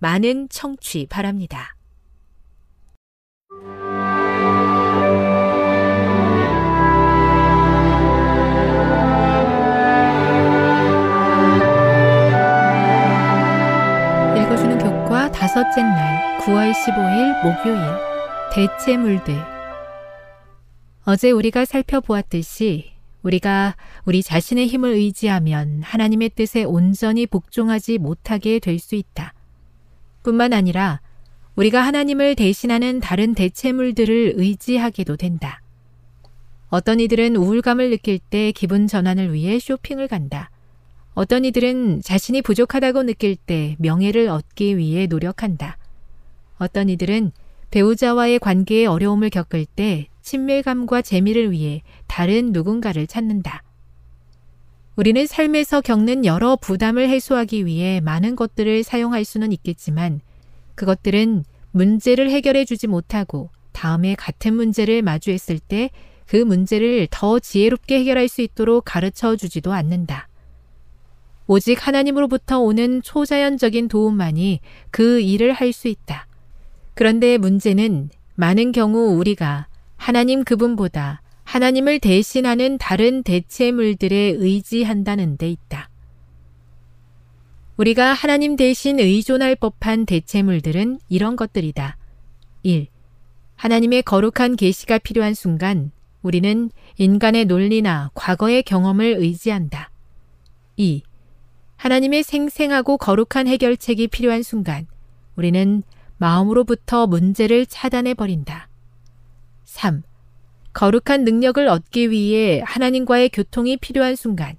많은 청취 바랍니다. 읽어주는 교과 다섯째 날 9월 15일 목요일 대체물들 어제 우리가 살펴보았듯이 우리가 우리 자신의 힘을 의지하면 하나님의 뜻에 온전히 복종하지 못하게 될 수 있다. 뿐만 아니라 우리가 하나님을 대신하는 다른 대체물들을 의지하게도 된다. 어떤 이들은 우울감을 느낄 때 기분 전환을 위해 쇼핑을 간다. 어떤 이들은 자신이 부족하다고 느낄 때 명예를 얻기 위해 노력한다. 어떤 이들은 배우자와의 관계에 어려움을 겪을 때 친밀감과 재미를 위해 다른 누군가를 찾는다. 우리는 삶에서 겪는 여러 부담을 해소하기 위해 많은 것들을 사용할 수는 있겠지만 그것들은 문제를 해결해 주지 못하고 다음에 같은 문제를 마주했을 때 그 문제를 더 지혜롭게 해결할 수 있도록 가르쳐 주지도 않는다. 오직 하나님으로부터 오는 초자연적인 도움만이 그 일을 할 수 있다. 그런데 문제는 많은 경우 우리가 하나님 그분보다 하나님을 대신하는 다른 대체물들에 의지한다는 데 있다. 우리가 하나님 대신 의존할 법한 대체물들은 이런 것들이다. 1. 하나님의 거룩한 계시가 필요한 순간 우리는 인간의 논리나 과거의 경험을 의지한다. 2. 하나님의 생생하고 거룩한 해결책이 필요한 순간 우리는 마음으로부터 문제를 차단해 버린다. 3. 거룩한 능력을 얻기 위해 하나님과의 교통이 필요한 순간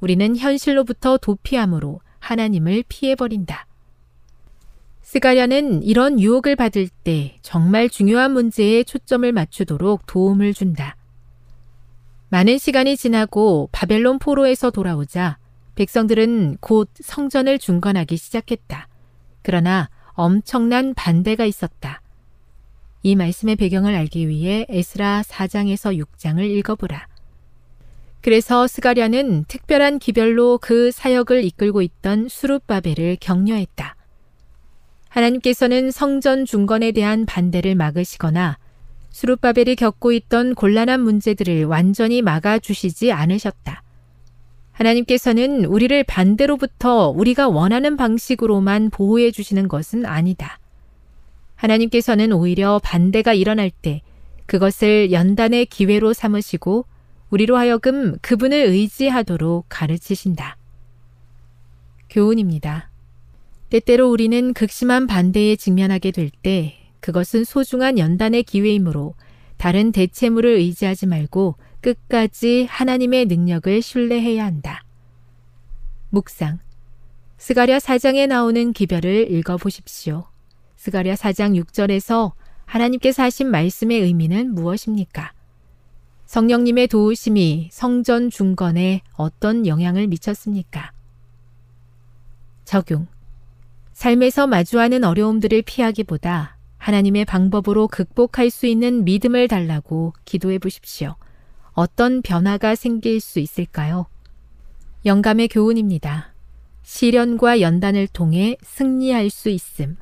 우리는 현실로부터 도피함으로 하나님을 피해버린다. 스가랴는 이런 유혹을 받을 때 정말 중요한 문제에 초점을 맞추도록 도움을 준다. 많은 시간이 지나고 바벨론 포로에서 돌아오자 백성들은 곧 성전을 중건하기 시작했다. 그러나 엄청난 반대가 있었다. 이 말씀의 배경을 알기 위해 에스라 4장에서 6장을 읽어보라. 그래서 스가랴는 특별한 기별로 그 사역을 이끌고 있던 수룹바벨을 격려했다. 하나님께서는 성전 중건에 대한 반대를 막으시거나 수룹바벨이 겪고 있던 곤란한 문제들을 완전히 막아주시지 않으셨다. 하나님께서는 우리를 반대로부터 우리가 원하는 방식으로만 보호해 주시는 것은 아니다. 하나님께서는 오히려 반대가 일어날 때 그것을 연단의 기회로 삼으시고 우리로 하여금 그분을 의지하도록 가르치신다. 교훈입니다. 때때로 우리는 극심한 반대에 직면하게 될 때 그것은 소중한 연단의 기회이므로 다른 대체물을 의지하지 말고 끝까지 하나님의 능력을 신뢰해야 한다. 묵상. 스가랴 4장에 나오는 기별을 읽어 보십시오. 스가랴 4장 6절에서 하나님께서 하신 말씀의 의미는 무엇입니까? 성령님의 도우심이 성전 중건에 어떤 영향을 미쳤습니까? 적용. 삶에서 마주하는 어려움들을 피하기보다 하나님의 방법으로 극복할 수 있는 믿음을 달라고 기도해 보십시오. 어떤 변화가 생길 수 있을까요? 영감의 교훈입니다. 시련과 연단을 통해 승리할 수 있음.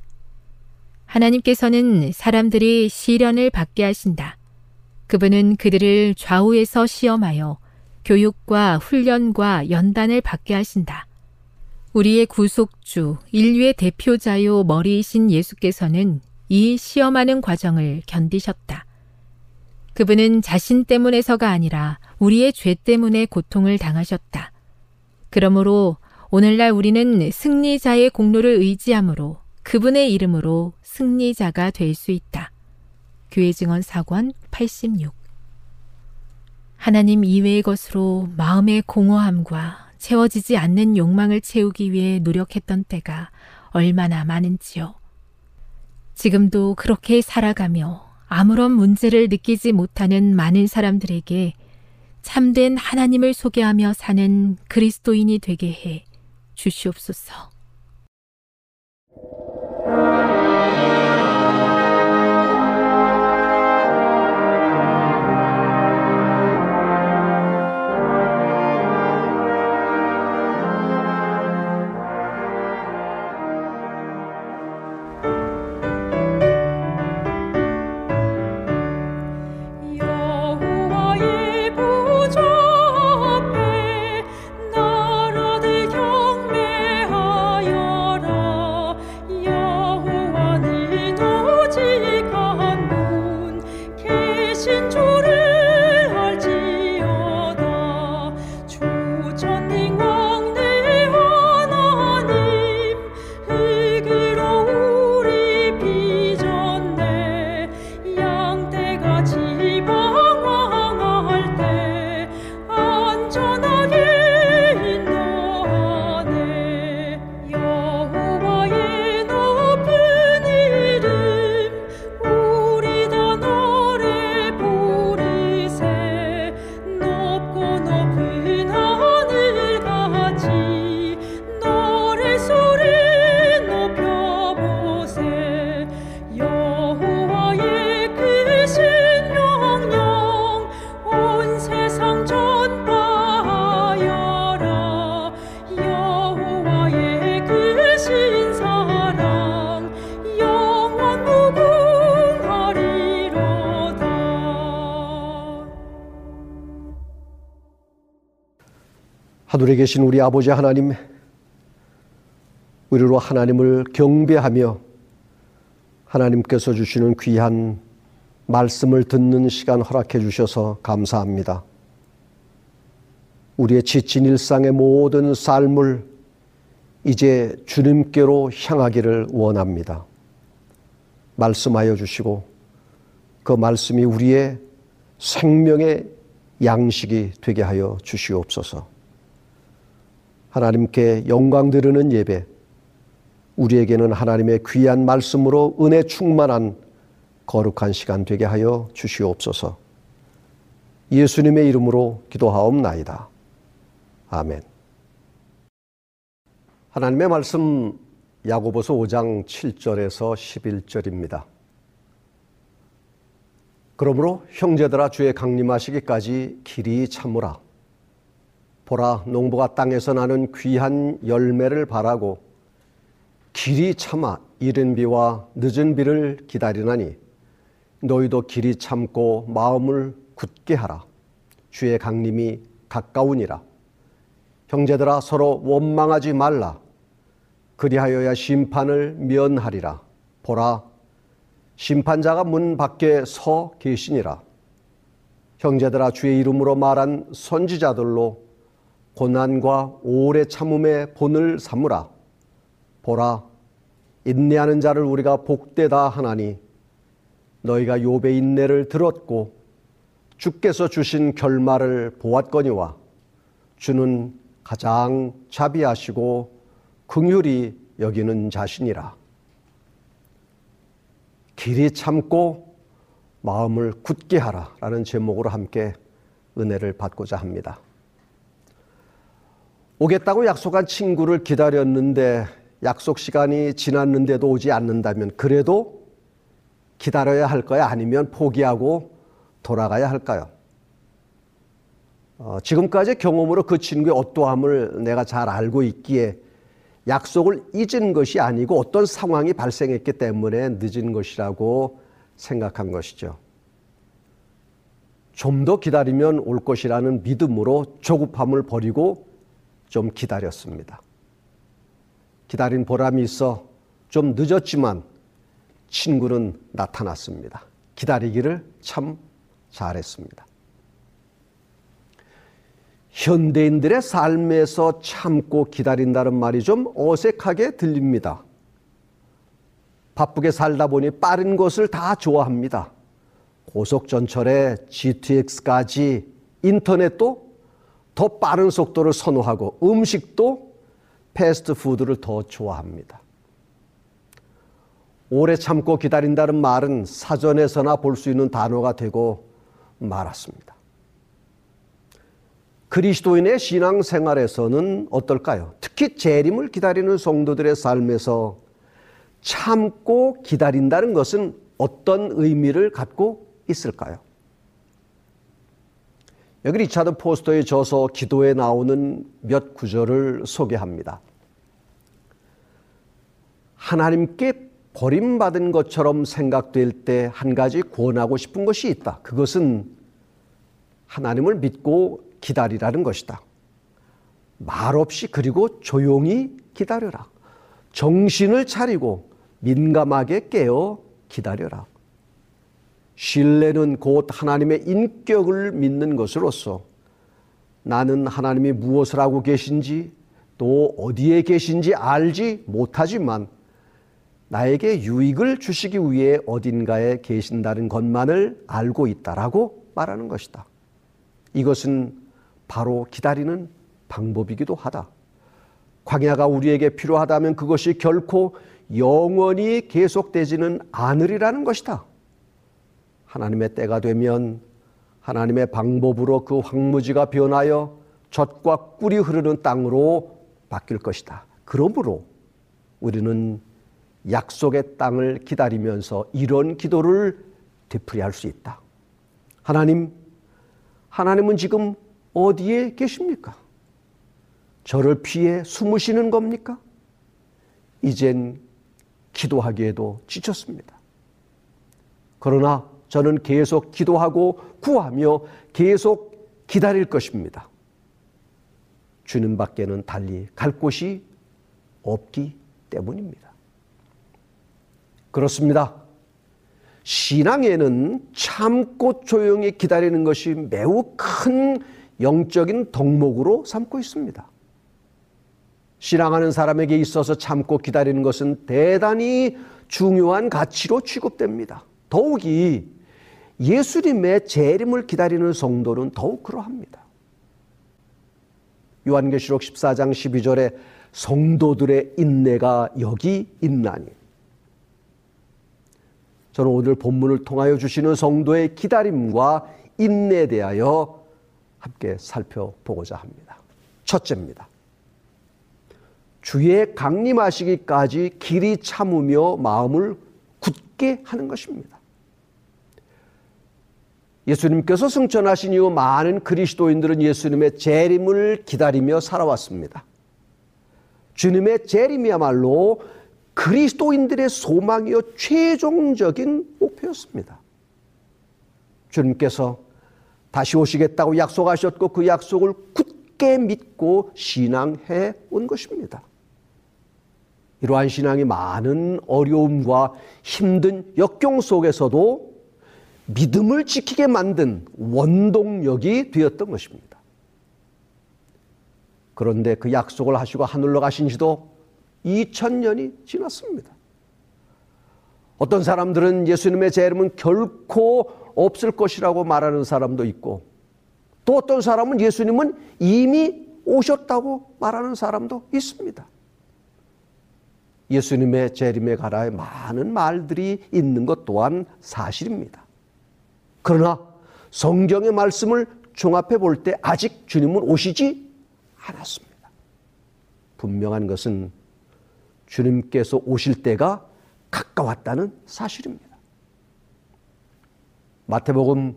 하나님께서는 사람들이 시련을 받게 하신다. 그분은 그들을 좌우에서 시험하여 교육과 훈련과 연단을 받게 하신다. 우리의 구속주, 인류의 대표자요 머리이신 예수께서는 이 시험하는 과정을 견디셨다. 그분은 자신 때문에서가 아니라 우리의 죄 때문에 고통을 당하셨다. 그러므로 오늘날 우리는 승리자의 공로를 의지함으로 그분의 이름으로 승리자가 될 수 있다. 교회 증언 사관 86 하나님 이외의 것으로 마음의 공허함과 채워지지 않는 욕망을 채우기 위해 노력했던 때가 얼마나 많은지요. 지금도 그렇게 살아가며 아무런 문제를 느끼지 못하는 많은 사람들에게 참된 하나님을 소개하며 사는 그리스도인이 되게 해 주시옵소서. 계신 우리 아버지 하나님, 우리로 하나님을 경배하며 하나님께서 주시는 귀한 말씀을 듣는 시간 허락해 주셔서 감사합니다. 우리의 지친 일상의 모든 삶을 이제 주님께로 향하기를 원합니다. 말씀하여 주시고 그 말씀이 우리의 생명의 양식이 되게 하여 주시옵소서. 하나님께 영광 드리는 예배, 우리에게는 하나님의 귀한 말씀으로 은혜 충만한 거룩한 시간 되게 하여 주시옵소서. 예수님의 이름으로 기도하옵나이다. 아멘. 하나님의 말씀 야고보서 5장 7절에서 11절입니다. 그러므로 형제들아 주의 강림하시기까지 길이 참으라. 보라 농부가 땅에서 나는 귀한 열매를 바라고 길이 참아 이른 비와 늦은 비를 기다리나니 너희도 길이 참고 마음을 굳게 하라. 주의 강림이 가까우니라. 형제들아 서로 원망하지 말라. 그리하여야 심판을 면하리라. 보라 심판자가 문 밖에 서 계시니라. 형제들아 주의 이름으로 말한 선지자들로 고난과 오래 참음의 본을 삼으라. 보라, 인내하는 자를 우리가 복되다 하나니 너희가 욥의 인내를 들었고 주께서 주신 결말을 보았거니와 주는 가장 자비하시고 긍휼히 여기는 자신이라. 길이 참고 마음을 굳게 하라라는 제목으로 함께 은혜를 받고자 합니다. 오겠다고 약속한 친구를 기다렸는데 약속 시간이 지났는데도 오지 않는다면 그래도 기다려야 할까요? 아니면 포기하고 돌아가야 할까요? 어, 지금까지 경험으로 그 친구의 어떠함을 내가 잘 알고 있기에 약속을 잊은 것이 아니고 어떤 상황이 발생했기 때문에 늦은 것이라고 생각한 것이죠. 좀 더 기다리면 올 것이라는 믿음으로 조급함을 버리고 좀 기다렸습니다. 기다린 보람이 있어 좀 늦었지만 친구는 나타났습니다. 기다리기를 참 잘했습니다. 현대인들의 삶에서 참고 기다린다는 말이 좀 어색하게 들립니다. 바쁘게 살다 보니 빠른 것을 다 좋아합니다. 고속전철에 GTX까지 인터넷도 더 빠른 속도를 선호하고 음식도 패스트푸드를 더 좋아합니다. 오래 참고 기다린다는 말은 사전에서나 볼 수 있는 단어가 되고 말았습니다. 그리스도인의 신앙 생활에서는 어떨까요? 특히 재림을 기다리는 성도들의 삶에서 참고 기다린다는 것은 어떤 의미를 갖고 있을까요? 여기 리차드 포스터의 저서 기도에 나오는 몇 구절을 소개합니다. 하나님께 버림받은 것처럼 생각될 때 한 가지 권하고 싶은 것이 있다. 그것은 하나님을 믿고 기다리라는 것이다. 말없이 그리고 조용히 기다려라. 정신을 차리고 민감하게 깨어 기다려라. 신뢰는 곧 하나님의 인격을 믿는 것으로서 나는 하나님이 무엇을 하고 계신지 또 어디에 계신지 알지 못하지만 나에게 유익을 주시기 위해 어딘가에 계신다는 것만을 알고 있다라고 말하는 것이다. 이것은 바로 기다리는 방법이기도 하다. 광야가 우리에게 필요하다면 그것이 결코 영원히 계속되지는 않으리라는 것이다. 하나님의 때가 되면 하나님의 방법으로 그 황무지가 변하여 젖과 꿀이 흐르는 땅으로 바뀔 것이다. 그러므로 우리는 약속의 땅을 기다리면서 이런 기도를 되풀이할 수 있다. 하나님, 하나님은 지금 어디에 계십니까? 저를 피해 숨으시는 겁니까? 이젠 기도하기에도 지쳤습니다. 그러나 저는 계속 기도하고 구하며 계속 기다릴 것입니다. 주님 밖에는 달리 갈 곳이 없기 때문입니다. 그렇습니다. 신앙에는 참고 조용히 기다리는 것이 매우 큰 영적인 덕목으로 삼고 있습니다. 신앙하는 사람에게 있어서 참고 기다리는 것은 대단히 중요한 가치로 취급됩니다. 더욱이 예수님의 재림을 기다리는 성도는 더욱 그러합니다. 요한계시록 14장 12절에 성도들의 인내가 여기 있나니 저는 오늘 본문을 통하여 주시는 성도의 기다림과 인내에 대하여 함께 살펴보고자 합니다. 첫째입니다. 주의 강림하시기까지 길이 참으며 마음을 굳게 하는 것입니다. 예수님께서 승천하신 이후 많은 그리스도인들은 예수님의 재림을 기다리며 살아왔습니다. 주님의 재림이야말로 그리스도인들의 소망이요 최종적인 목표였습니다. 주님께서 다시 오시겠다고 약속하셨고 그 약속을 굳게 믿고 신앙해 온 것입니다. 이러한 신앙이 많은 어려움과 힘든 역경 속에서도 믿음을 지키게 만든 원동력이 되었던 것입니다. 그런데 그 약속을 하시고 하늘로 가신 지도 2000년이 지났습니다. 어떤 사람들은 예수님의 재림은 결코 없을 것이라고 말하는 사람도 있고 또 어떤 사람은 예수님은 이미 오셨다고 말하는 사람도 있습니다. 예수님의 재림에 관하여 많은 말들이 있는 것 또한 사실입니다. 그러나 성경의 말씀을 종합해 볼 때 아직 주님은 오시지 않았습니다. 분명한 것은 주님께서 오실 때가 가까웠다는 사실입니다. 마태복음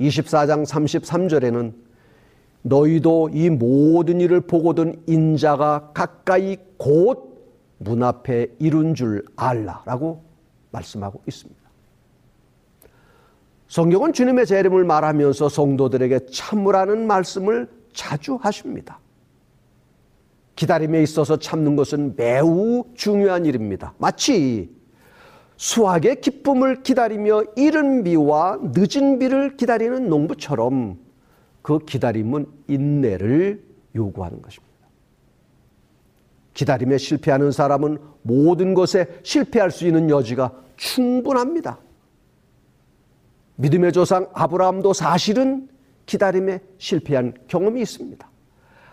24장 33절에는 너희도 이 모든 일을 보고든 인자가 가까이 곧 문 앞에 이룬 줄 알라라고 말씀하고 있습니다. 성경은 주님의 재림을 말하면서 성도들에게 참으라는 말씀을 자주 하십니다. 기다림에 있어서 참는 것은 매우 중요한 일입니다. 마치 수확의 기쁨을 기다리며 이른 비와 늦은 비를 기다리는 농부처럼 그 기다림은 인내를 요구하는 것입니다. 기다림에 실패하는 사람은 모든 것에 실패할 수 있는 여지가 충분합니다. 믿음의 조상 아브라함도 사실은 기다림에 실패한 경험이 있습니다.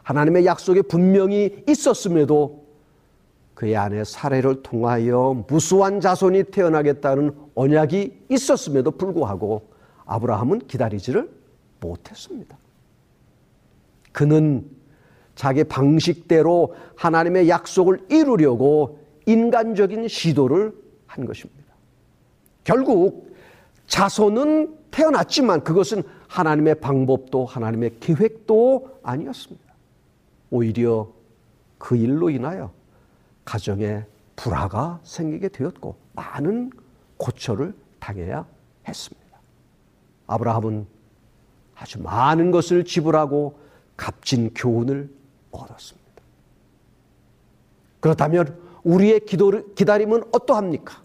하나님의 약속이 분명히 있었음에도 그의 아내 사례를 통하여 무수한 자손이 태어나겠다는 언약이 있었음에도 불구하고 아브라함은 기다리지를 못했습니다. 그는 자기 방식대로 하나님의 약속을 이루려고 인간적인 시도를 한 것입니다. 결국 자손은 태어났지만 그것은 하나님의 방법도 하나님의 계획도 아니었습니다. 오히려 그 일로 인하여 가정에 불화가 생기게 되었고 많은 고초를 당해야 했습니다. 아브라함은 아주 많은 것을 지불하고 값진 교훈을 얻었습니다. 그렇다면 우리의 기도를, 기다림은 어떠합니까?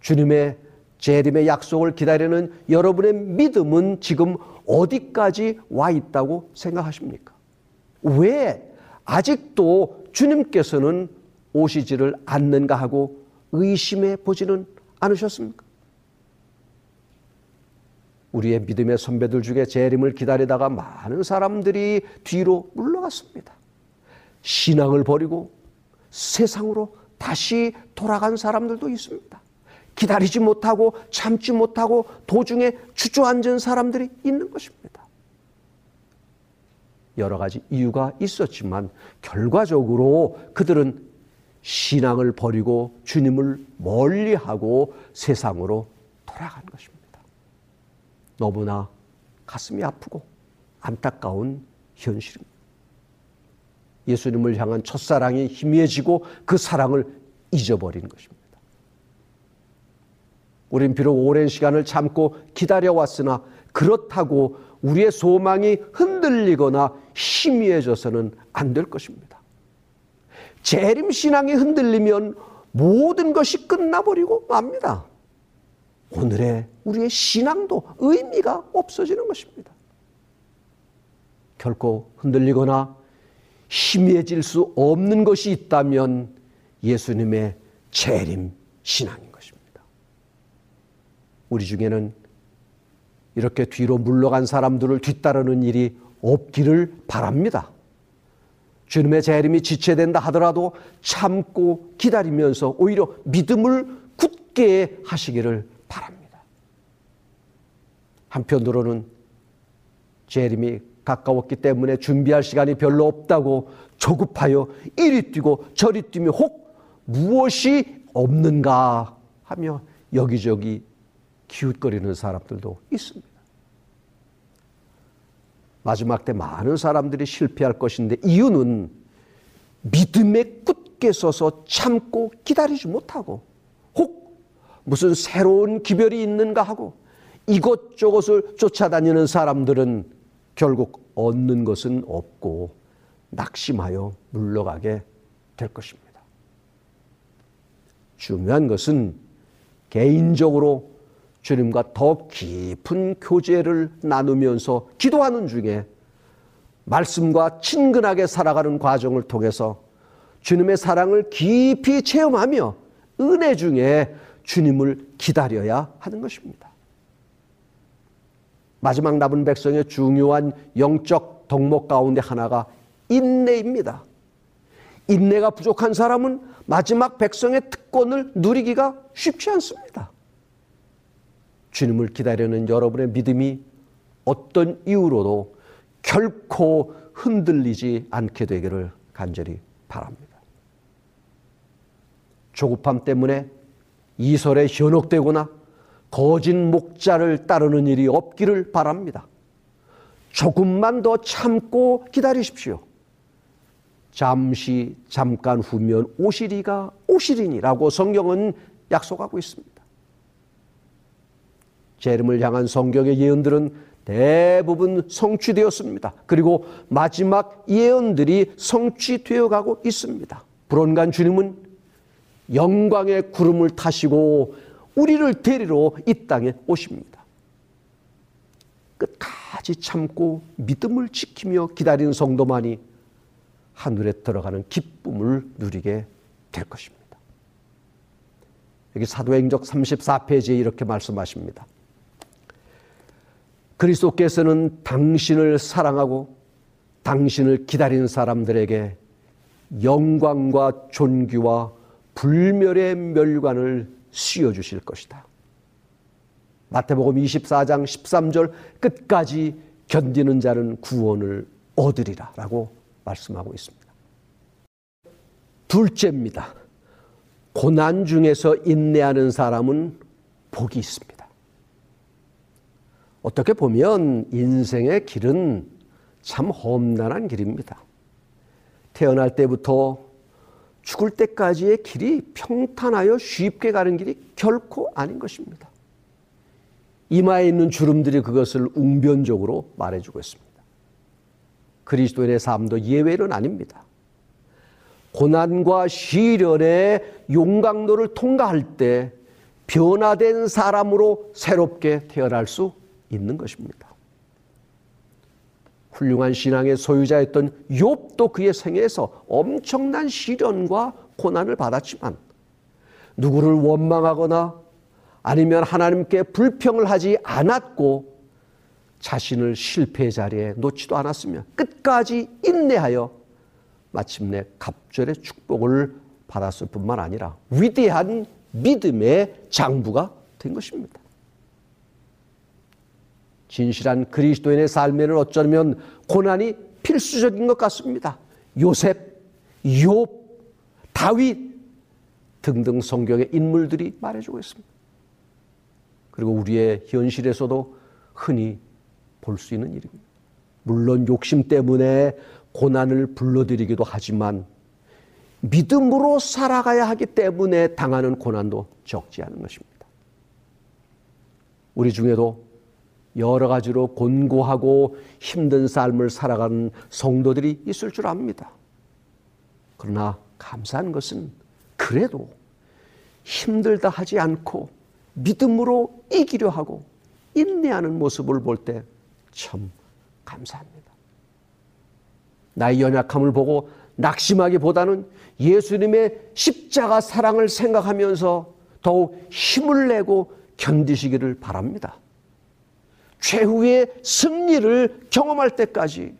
주님의 재림의 약속을 기다리는 여러분의 믿음은 지금 어디까지 와 있다고 생각하십니까? 왜 아직도 주님께서는 오시지를 않는가 하고 의심해 보지는 않으셨습니까? 우리의 믿음의 선배들 중에 재림을 기다리다가 많은 사람들이 뒤로 물러갔습니다. 신앙을 버리고 세상으로 다시 돌아간 사람들도 있습니다. 기다리지 못하고 참지 못하고 도중에 주저앉은 사람들이 있는 것입니다. 여러 가지 이유가 있었지만 결과적으로 그들은 신앙을 버리고 주님을 멀리하고 세상으로 돌아간 것입니다. 너무나 가슴이 아프고 안타까운 현실입니다. 예수님을 향한 첫사랑이 희미해지고 그 사랑을 잊어버린 것입니다. 우린 비록 오랜 시간을 참고 기다려왔으나 그렇다고 우리의 소망이 흔들리거나 희미해져서는 안 될 것입니다. 재림 신앙이 흔들리면 모든 것이 끝나버리고 맙니다. 오늘의 우리의 신앙도 의미가 없어지는 것입니다. 결코 흔들리거나 희미해질 수 없는 것이 있다면 예수님의 재림 신앙인 것입니다. 우리 중에는 이렇게 뒤로 물러간 사람들을 뒤따르는 일이 없기를 바랍니다. 주님의 재림이 지체된다 하더라도 참고 기다리면서 오히려 믿음을 굳게 하시기를 바랍니다. 한편으로는 재림이 가까웠기 때문에 준비할 시간이 별로 없다고 조급하여 이리 뛰고 저리 뛰며 혹 무엇이 없는가 하며 여기저기 기웃거리는 사람들도 있습니다. 마지막 때 많은 사람들이 실패할 것인데 이유는 믿음에 굳게 서서 참고 기다리지 못하고 혹 무슨 새로운 기별이 있는가 하고 이것저것을 쫓아다니는 사람들은 결국 얻는 것은 없고 낙심하여 물러가게 될 것입니다. 중요한 것은 개인적으로 주님과 더 깊은 교제를 나누면서 기도하는 중에 말씀과 친근하게 살아가는 과정을 통해서 주님의 사랑을 깊이 체험하며 은혜 중에 주님을 기다려야 하는 것입니다. 마지막 남은 백성의 중요한 영적 덕목 가운데 하나가 인내입니다. 인내가 부족한 사람은 마지막 백성의 특권을 누리기가 쉽지 않습니다. 주님을 기다리는 여러분의 믿음이 어떤 이유로도 결코 흔들리지 않게 되기를 간절히 바랍니다. 조급함 때문에 이설에 현혹되거나 거짓 목자를 따르는 일이 없기를 바랍니다. 조금만 더 참고 기다리십시오. 잠시 잠깐 후면 오시리가 오시리니라고 성경은 약속하고 있습니다. 재림을 향한 성경의 예언들은 대부분 성취되었습니다. 그리고 마지막 예언들이 성취되어 가고 있습니다. 불언간 주님은 영광의 구름을 타시고 우리를 데리러 이 땅에 오십니다. 끝까지 참고 믿음을 지키며 기다리는 성도만이 하늘에 들어가는 기쁨을 누리게 될 것입니다. 여기 사도행적 34페이지에 이렇게 말씀하십니다. 그리스도께서는 당신을 사랑하고 당신을 기다리는 사람들에게 영광과 존귀와 불멸의 멸관을 씌워 주실 것이다. 마태복음 24장 13절 끝까지 견디는 자는 구원을 얻으리라라고 말씀하고 있습니다. 둘째입니다. 고난 중에서 인내하는 사람은 복이 있습니다. 어떻게 보면 인생의 길은 참 험난한 길입니다. 태어날 때부터 죽을 때까지의 길이 평탄하여 쉽게 가는 길이 결코 아닌 것입니다. 이마에 있는 주름들이 그것을 웅변적으로 말해주고 있습니다. 그리스도인의 삶도 예외는 아닙니다. 고난과 시련의 용광로를 통과할 때 변화된 사람으로 새롭게 태어날 수 있는 것입니다. 훌륭한 신앙의 소유자였던 욥도 그의 생애에서 엄청난 시련과 고난을 받았지만 누구를 원망하거나 아니면 하나님께 불평을 하지 않았고 자신을 실패 자리에 놓지도 않았으며 끝까지 인내하여 마침내 갑절의 축복을 받았을 뿐만 아니라 위대한 믿음의 장부가 된 것입니다. 진실한 그리스도인의 삶에는 어쩌면 고난이 필수적인 것 같습니다. 요셉, 욥, 다윗 등등 성경의 인물들이 말해주고 있습니다. 그리고 우리의 현실에서도 흔히 볼 수 있는 일입니다. 물론 욕심 때문에 고난을 불러들이기도 하지만 믿음으로 살아가야 하기 때문에 당하는 고난도 적지 않은 것입니다. 우리 중에도 여러 가지로 곤고하고 힘든 삶을 살아가는 성도들이 있을 줄 압니다. 그러나 감사한 것은 그래도 힘들다 하지 않고 믿음으로 이기려 하고 인내하는 모습을 볼 때 참 감사합니다. 나의 연약함을 보고 낙심하기보다는 예수님의 십자가 사랑을 생각하면서 더욱 힘을 내고 견디시기를 바랍니다. 최후의 승리를 경험할 때까지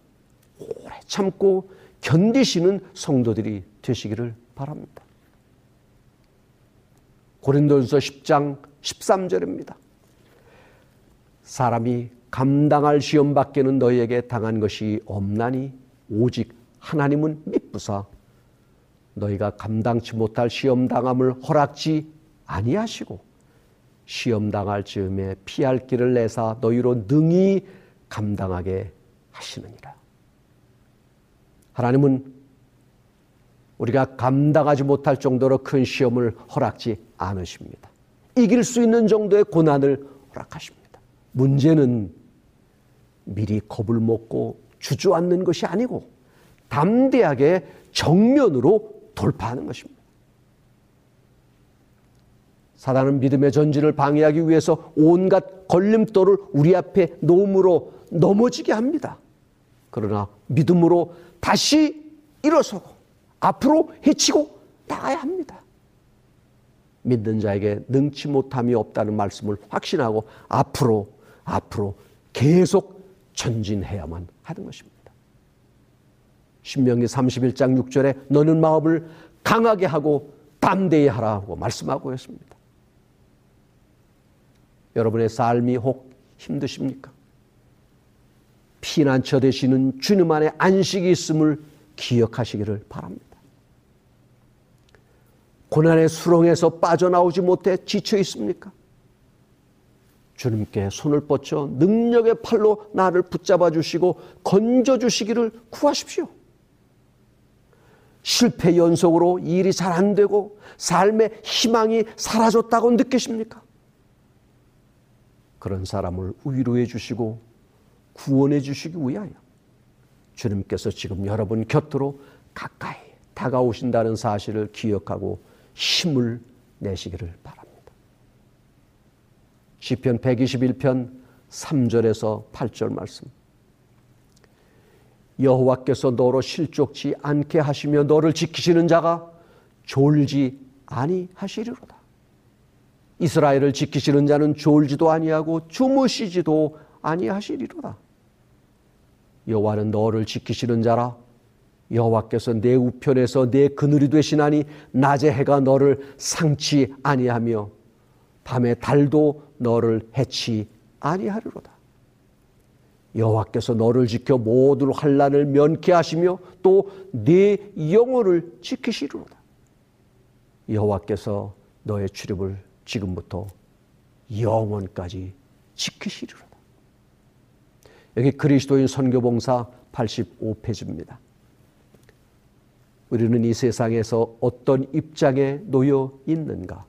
오래 참고 견디시는 성도들이 되시기를 바랍니다. 고린도전서 10장 13절입니다. 사람이 감당할 시험 밖에는 너희에게 당한 것이 없나니 오직 하나님은 미쁘사 너희가 감당치 못할 시험 당함을 허락지 아니하시고 시험 당할 즈음에 피할 길을 내사 너희로 능히 감당하게 하시느니라. 하나님은 우리가 감당하지 못할 정도로 큰 시험을 허락지 않으십니다. 이길 수 있는 정도의 고난을 허락하십니다. 문제는 미리 겁을 먹고 주저앉는 것이 아니고 담대하게 정면으로 돌파하는 것입니다. 사단은 믿음의 전진을 방해하기 위해서 온갖 걸림돌을 우리 앞에 놓음으로 넘어지게 합니다. 그러나 믿음으로 다시 일어서고 앞으로 해치고 나가야 합니다. 믿는 자에게 능치 못함이 없다는 말씀을 확신하고 앞으로 앞으로 계속 전진해야만 하는 것입니다. 신명기 31장 6절에 너는 마음을 강하게 하고 담대히 하라고 말씀하고 있습니다. 여러분의 삶이 혹 힘드십니까? 피난처 되시는 주님 안에 안식이 있음을 기억하시기를 바랍니다. 고난의 수렁에서 빠져나오지 못해 지쳐 있습니까? 주님께 손을 뻗쳐 능력의 팔로 나를 붙잡아 주시고 건져 주시기를 구하십시오. 실패 연속으로 일이 잘 안 되고 삶의 희망이 사라졌다고 느끼십니까? 그런 사람을 위로해 주시고 구원해 주시기 위하여 주님께서 지금 여러분 곁으로 가까이 다가오신다는 사실을 기억하고 힘을 내시기를 바랍니다. 시편 121편 3절에서 8절 말씀. 여호와께서 너로 실족치 않게 하시며 너를 지키시는 자가 졸지 아니하시리로다. 이스라엘을 지키시는 자는 졸지도 아니하고 주무시지도 아니하시리로다. 여호와는 너를 지키시는 자라 여호와께서 내 우편에서 내 그늘이 되시나니 낮에 해가 너를 상치 아니하며 밤에 달도 너를 해치 아니하리로다. 여호와께서 너를 지켜 모든 환란을 면케 하시며 또 네 영혼을 지키시리로다. 여호와께서 너의 출입을 지금부터 영원까지 지키시리로다. 여기 그리스도인 선교봉사 85페이지입니다. 우리는 이 세상에서 어떤 입장에 놓여 있는가?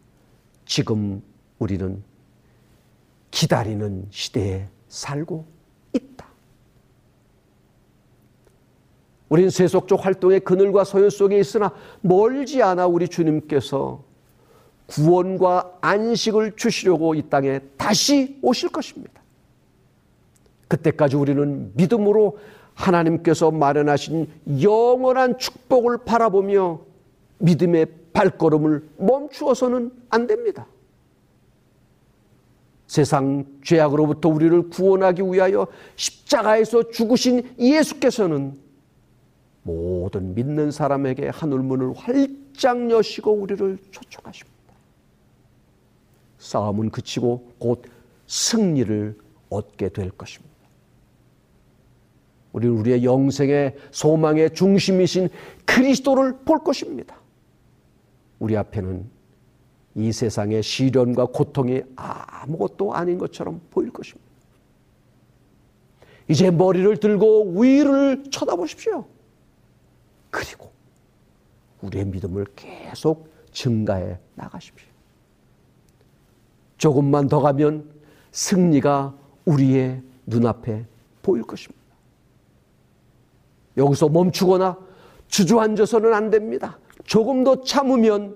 지금 우리는 기다리는 시대에 살고 있다. 우리는 세속적 활동의 그늘과 소요 속에 있으나 멀지 않아 우리 주님께서 구원과 안식을 주시려고 이 땅에 다시 오실 것입니다. 그때까지 우리는 믿음으로 하나님께서 마련하신 영원한 축복을 바라보며 믿음의 발걸음을 멈추어서는 안 됩니다. 세상 죄악으로부터 우리를 구원하기 위하여 십자가에서 죽으신 예수께서는 모든 믿는 사람에게 하늘문을 활짝 여시고 우리를 초청하십니다. 싸움은 그치고 곧 승리를 얻게 될 것입니다. 우리는 우리의 영생의 소망의 중심이신 그리스도를 볼 것입니다. 우리 앞에는 이 세상의 시련과 고통이 아무것도 아닌 것처럼 보일 것입니다. 이제 머리를 들고 위를 쳐다보십시오. 그리고 우리의 믿음을 계속 증가해 나가십시오. 조금만 더 가면 승리가 우리의 눈앞에 보일 것입니다. 여기서 멈추거나 주저앉아서는 안 됩니다. 조금 더 참으면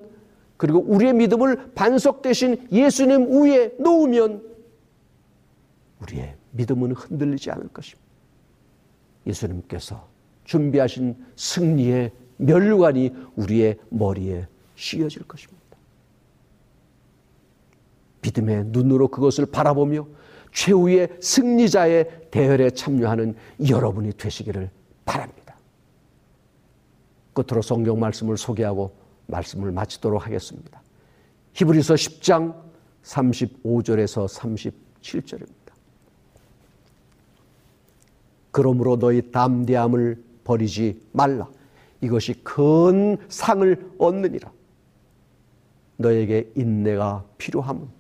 그리고 우리의 믿음을 반석 대신 예수님 위에 놓으면 우리의 믿음은 흔들리지 않을 것입니다. 예수님께서 준비하신 승리의 멸관이 우리의 머리에 씌어질 것입니다. 믿음의 눈으로 그것을 바라보며 최후의 승리자의 대열에 참여하는 여러분이 되시기를 바랍니다. 끝으로 성경 말씀을 소개하고 말씀을 마치도록 하겠습니다. 히브리서 10장 35절에서 37절입니다. 그러므로 너희 담대함을 버리지 말라. 이것이 큰 상을 얻느니라. 너에게 인내가 필요함은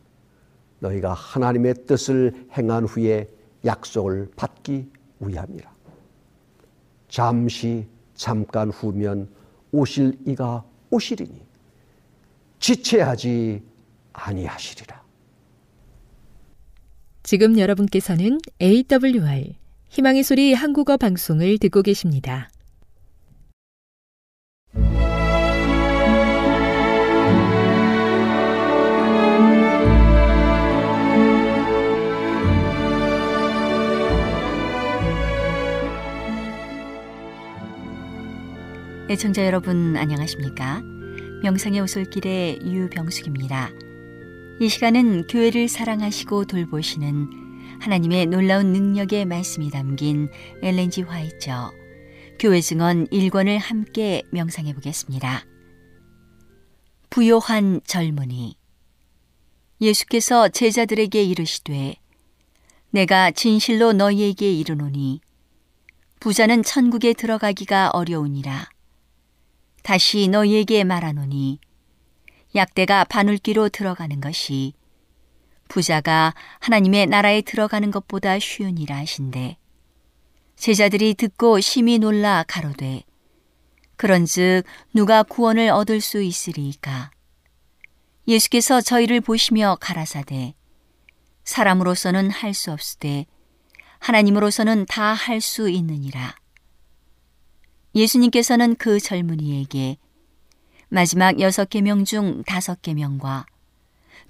너희가 하나님의 뜻을 행한 후에 약속을 받기 위함이라. 잠시 잠깐 후면 오실 이가 오시리니 지체하지 아니하시리라. 지금 여러분께서는 AWR 희망의 소리 한국어 방송을 듣고 계십니다. 애청자 여러분 안녕하십니까? 명상의 오솔길의 유병숙입니다. 이 시간은 교회를 사랑하시고 돌보시는 하나님의 놀라운 능력의 말씀이 담긴 엘렌지 화이처 교회 증언 1권을 함께 명상해 보겠습니다. 부요한 젊은이 예수께서 제자들에게 이르시되 내가 진실로 너희에게 이르노니 부자는 천국에 들어가기가 어려우니라 다시 너희에게 말하노니 약대가 바늘귀로 들어가는 것이 부자가 하나님의 나라에 들어가는 것보다 쉬우니라 하신데 제자들이 듣고 심히 놀라 가로되 그런즉 누가 구원을 얻을 수 있으리이까? 예수께서 저희를 보시며 가라사대 사람으로서는 할 수 없으되 하나님으로서는 다 할 수 있느니라 예수님께서는 그 젊은이에게 마지막 여섯 계명 중 다섯 계명과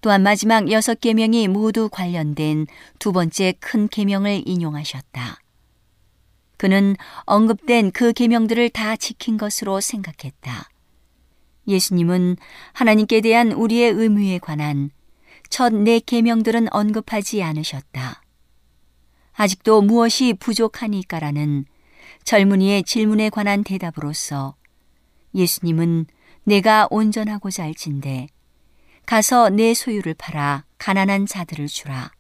또한 마지막 여섯 계명이 모두 관련된 두 번째 큰 계명을 인용하셨다. 그는 언급된 그 계명들을 다 지킨 것으로 생각했다. 예수님은 하나님께 대한 우리의 의무에 관한 첫 네 계명들은 언급하지 않으셨다. 아직도 무엇이 부족하니까라는 젊은이의 질문에 관한 대답으로서 예수님은 내가 온전하고자 할진대 가서 내 소유를 팔아 가난한 자들을 주라.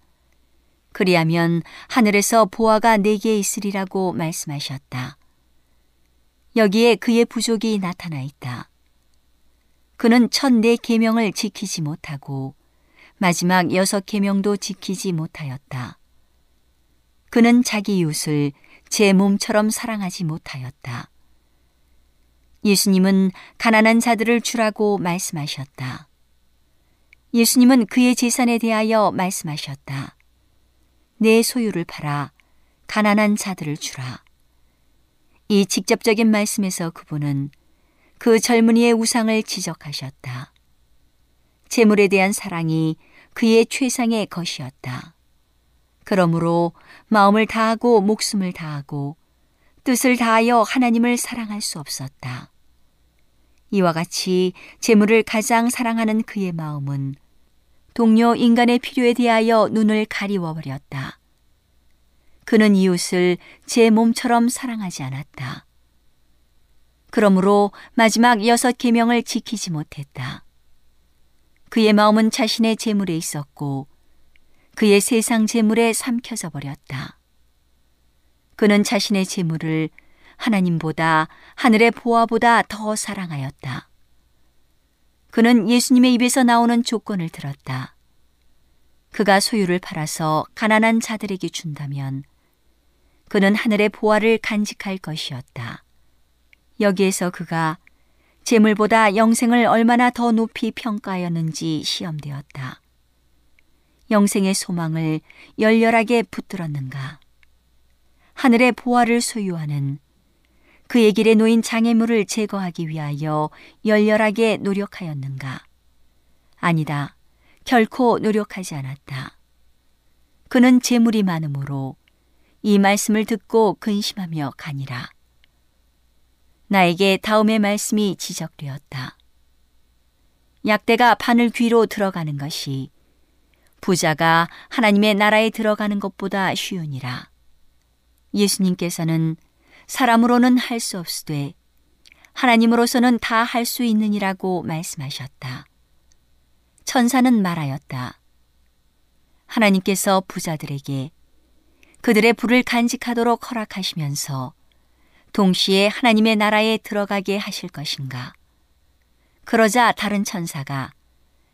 그리하면 하늘에서 보아가 내게 있으리라고 말씀하셨다. 여기에 그의 부족이 나타나 있다. 그는 첫 네 계명을 지키지 못하고 마지막 여섯 계명도 지키지 못하였다. 그는 자기 이웃을 제 몸처럼 사랑하지 못하였다. 예수님은 가난한 자들을 주라고 말씀하셨다. 예수님은 그의 재산에 대하여 말씀하셨다. 내 소유를 팔아 가난한 자들을 주라. 이 직접적인 말씀에서 그분은 그 젊은이의 우상을 지적하셨다. 재물에 대한 사랑이 그의 최상의 것이었다. 그러므로 마음을 다하고 목숨을 다하고 뜻을 다하여 하나님을 사랑할 수 없었다. 이와 같이 재물을 가장 사랑하는 그의 마음은 동료 인간의 필요에 대하여 눈을 가리워 버렸다. 그는 이웃을 제 몸처럼 사랑하지 않았다. 그러므로 마지막 여섯 계명을 지키지 못했다. 그의 마음은 자신의 재물에 있었고 그의 세상 재물에 삼켜져 버렸다. 그는 자신의 재물을 하나님보다 하늘의 보아보다 더 사랑하였다. 그는 예수님의 입에서 나오는 조건을 들었다. 그가 소유를 팔아서 가난한 자들에게 준다면 그는 하늘의 보아를 간직할 것이었다. 여기에서 그가 재물보다 영생을 얼마나 더 높이 평가하였는지 시험되었다. 영생의 소망을 열렬하게 붙들었는가? 하늘의 보화를 소유하는 그의 길에 놓인 장애물을 제거하기 위하여 열렬하게 노력하였는가? 아니다. 결코 노력하지 않았다. 그는 재물이 많으므로 이 말씀을 듣고 근심하며 가니라. 나에게 다음의 말씀이 지적되었다. 약대가 바늘 귀로 들어가는 것이 부자가 하나님의 나라에 들어가는 것보다 쉬우니라. 예수님께서는 사람으로는 할 수 없으되 하나님으로서는 다 할 수 있느니라고 말씀하셨다. 천사는 말하였다. 하나님께서 부자들에게 그들의 불을 간직하도록 허락하시면서 동시에 하나님의 나라에 들어가게 하실 것인가? 그러자 다른 천사가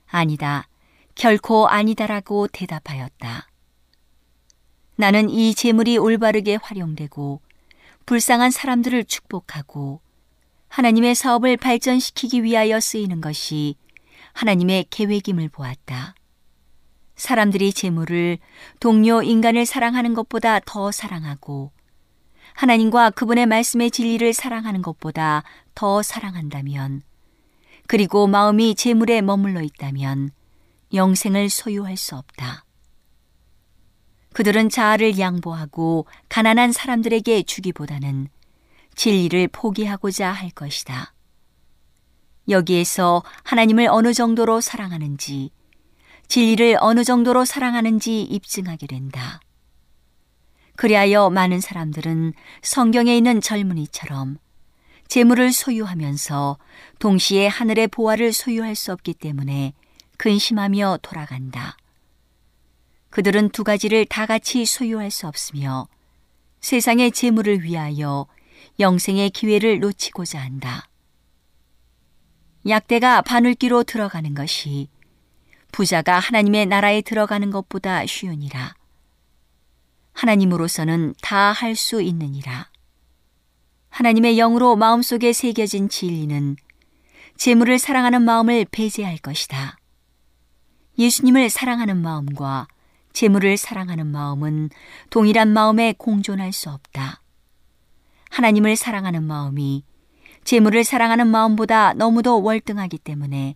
아니다. 결코 아니다라고 대답하였다. 나는 이 재물이 올바르게 활용되고 불쌍한 사람들을 축복하고 하나님의 사업을 발전시키기 위하여 쓰이는 것이 하나님의 계획임을 보았다. 사람들이 재물을 동료 인간을 사랑하는 것보다 더 사랑하고 하나님과 그분의 말씀의 진리를 사랑하는 것보다 더 사랑한다면 그리고 마음이 재물에 머물러 있다면 영생을 소유할 수 없다. 그들은 자아를 양보하고 가난한 사람들에게 주기보다는 진리를 포기하고자 할 것이다. 여기에서 하나님을 어느 정도로 사랑하는지, 진리를 어느 정도로 사랑하는지 입증하게 된다. 그리하여 많은 사람들은 성경에 있는 젊은이처럼 재물을 소유하면서 동시에 하늘의 보화를 소유할 수 없기 때문에 근심하며 돌아간다. 그들은 두 가지를 다 같이 소유할 수 없으며 세상의 재물을 위하여 영생의 기회를 놓치고자 한다. 약대가 바늘기로 들어가는 것이 부자가 하나님의 나라에 들어가는 것보다 쉬우니라. 하나님으로서는 다 할 수 있느니라. 하나님의 영으로 마음속에 새겨진 진리는 재물을 사랑하는 마음을 배제할 것이다. 예수님을 사랑하는 마음과 재물을 사랑하는 마음은 동일한 마음에 공존할 수 없다. 하나님을 사랑하는 마음이 재물을 사랑하는 마음보다 너무도 월등하기 때문에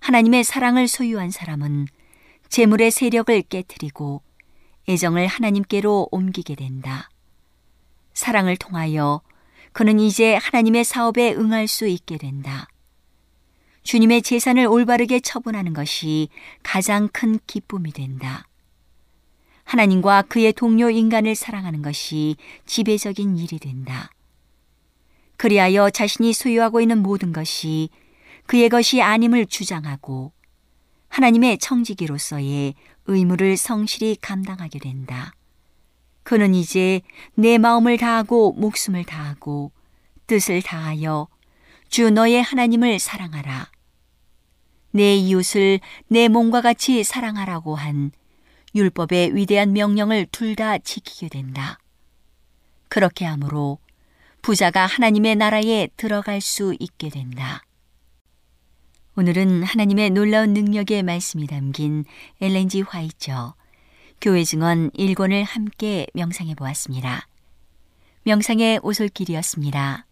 하나님의 사랑을 소유한 사람은 재물의 세력을 깨뜨리고 애정을 하나님께로 옮기게 된다. 사랑을 통하여 그는 이제 하나님의 사업에 응할 수 있게 된다. 주님의 재산을 올바르게 처분하는 것이 가장 큰 기쁨이 된다. 하나님과 그의 동료 인간을 사랑하는 것이 지배적인 일이 된다. 그리하여 자신이 소유하고 있는 모든 것이 그의 것이 아님을 주장하고 하나님의 청지기로서의 의무를 성실히 감당하게 된다. 그는 이제 내 마음을 다하고 목숨을 다하고 뜻을 다하여 주 너의 하나님을 사랑하라. 내 이웃을 내 몸과 같이 사랑하라고 한 율법의 위대한 명령을 둘 다 지키게 된다. 그렇게 하므로 부자가 하나님의 나라에 들어갈 수 있게 된다. 오늘은 하나님의 놀라운 능력의 말씀이 담긴 엘렌지 화이처 교회 증언 1권을 함께 명상해 보았습니다. 명상의 오솔길이었습니다.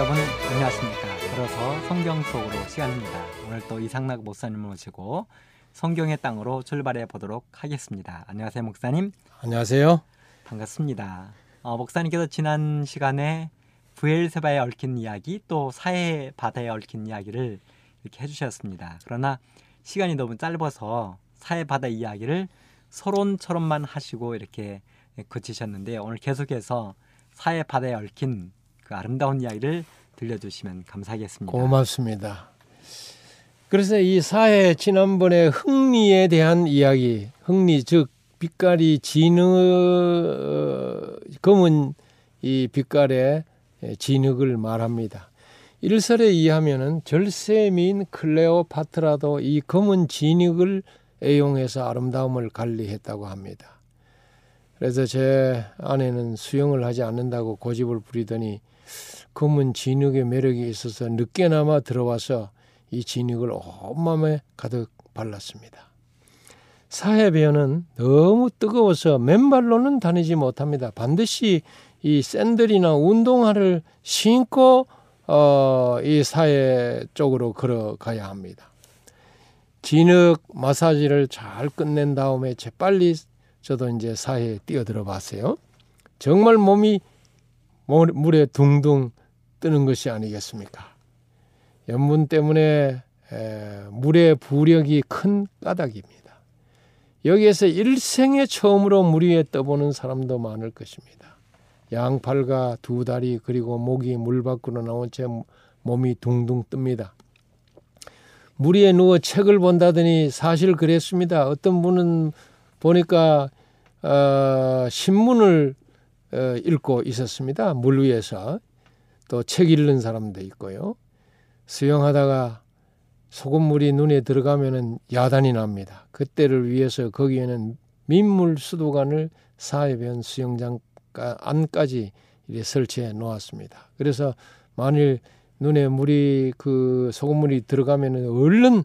여러분 안녕하십니까? 걸어서 성경 속으로 시간입니다. 오늘 또 이상락 목사님을 모시고 성경의 땅으로 출발해 보도록 하겠습니다. 안녕하세요 목사님. 안녕하세요. 반갑습니다. 어, 목사님께서 지난 시간에 부엘세바에 얽힌 이야기 또 사해 바다에 얽힌 이야기를 이렇게 해주셨습니다 그러나 시간이 너무 짧아서 사해 바다 이야기를 서론처럼만 하시고 이렇게 그치셨는데 오늘 계속해서 사해 바다에 얽힌 그 아름다운 이야기를 들려주시면 감사하겠습니다. 고맙습니다. 그래서 이 사회 지난번에 흥리에 대한 이야기, 흥리 즉 빛깔이 진흙 검은 이 빛깔의 진흙을 말합니다. 일설에 의하면은 절세민 클레오파트라도 이 검은 진흙을 애용해서 아름다움을 관리했다고 합니다. 그래서 제 아내는 수영을 하지 않는다고 고집을 부리더니 검은 진흙의 매력이 있어서 늦게나마 들어와서 이 진흙을 온몸에 가득 발랐습니다. 사해변은 너무 뜨거워서 맨발로는 다니지 못합니다. 반드시 이 샌들이나 운동화를 신고 어, 이 사해 쪽으로 걸어가야 합니다. 진흙 마사지를 잘 끝낸 다음에 재빨리 저도 이제 사해에 뛰어들어 봤어요. 정말 몸이 물에 둥둥 뜨는 것이 아니겠습니까? 염분 때문에 물의 부력이 큰 까닭입니다. 여기에서 일생에 처음으로 물 위에 떠보는 사람도 많을 것입니다. 양팔과 두 다리 그리고 목이 물 밖으로 나온 채 몸이 둥둥 뜹니다. 물 위에 누워 책을 본다더니 사실 그랬습니다. 어떤 분은 보니까 어, 신문을 어, 읽고 있었습니다. 물 위에서 또 책 읽는 사람도 있고요. 수영하다가 소금물이 눈에 들어가면은 야단이 납니다. 그때를 위해서 거기에는 민물 수도관을 사해변 수영장 안까지 설치해 놓았습니다. 그래서 만일 눈에 물이 그 소금물이 들어가면은 얼른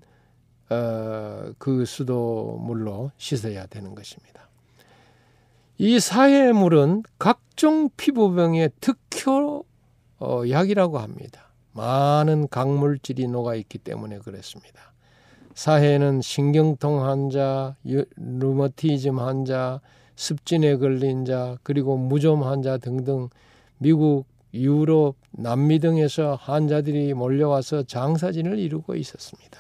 어, 그 수도물로 씻어야 되는 것입니다. 이 사해물은 각종 피부병의 특효 어, 약이라고 합니다. 많은 강물질이 녹아 있기 때문에 그렇습니다. 사해에는 신경통 환자, 루머티즘 환자, 습진에 걸린 자, 그리고 무좀 환자 등등 미국, 유럽, 남미 등에서 환자들이 몰려와서 장사진을 이루고 있었습니다.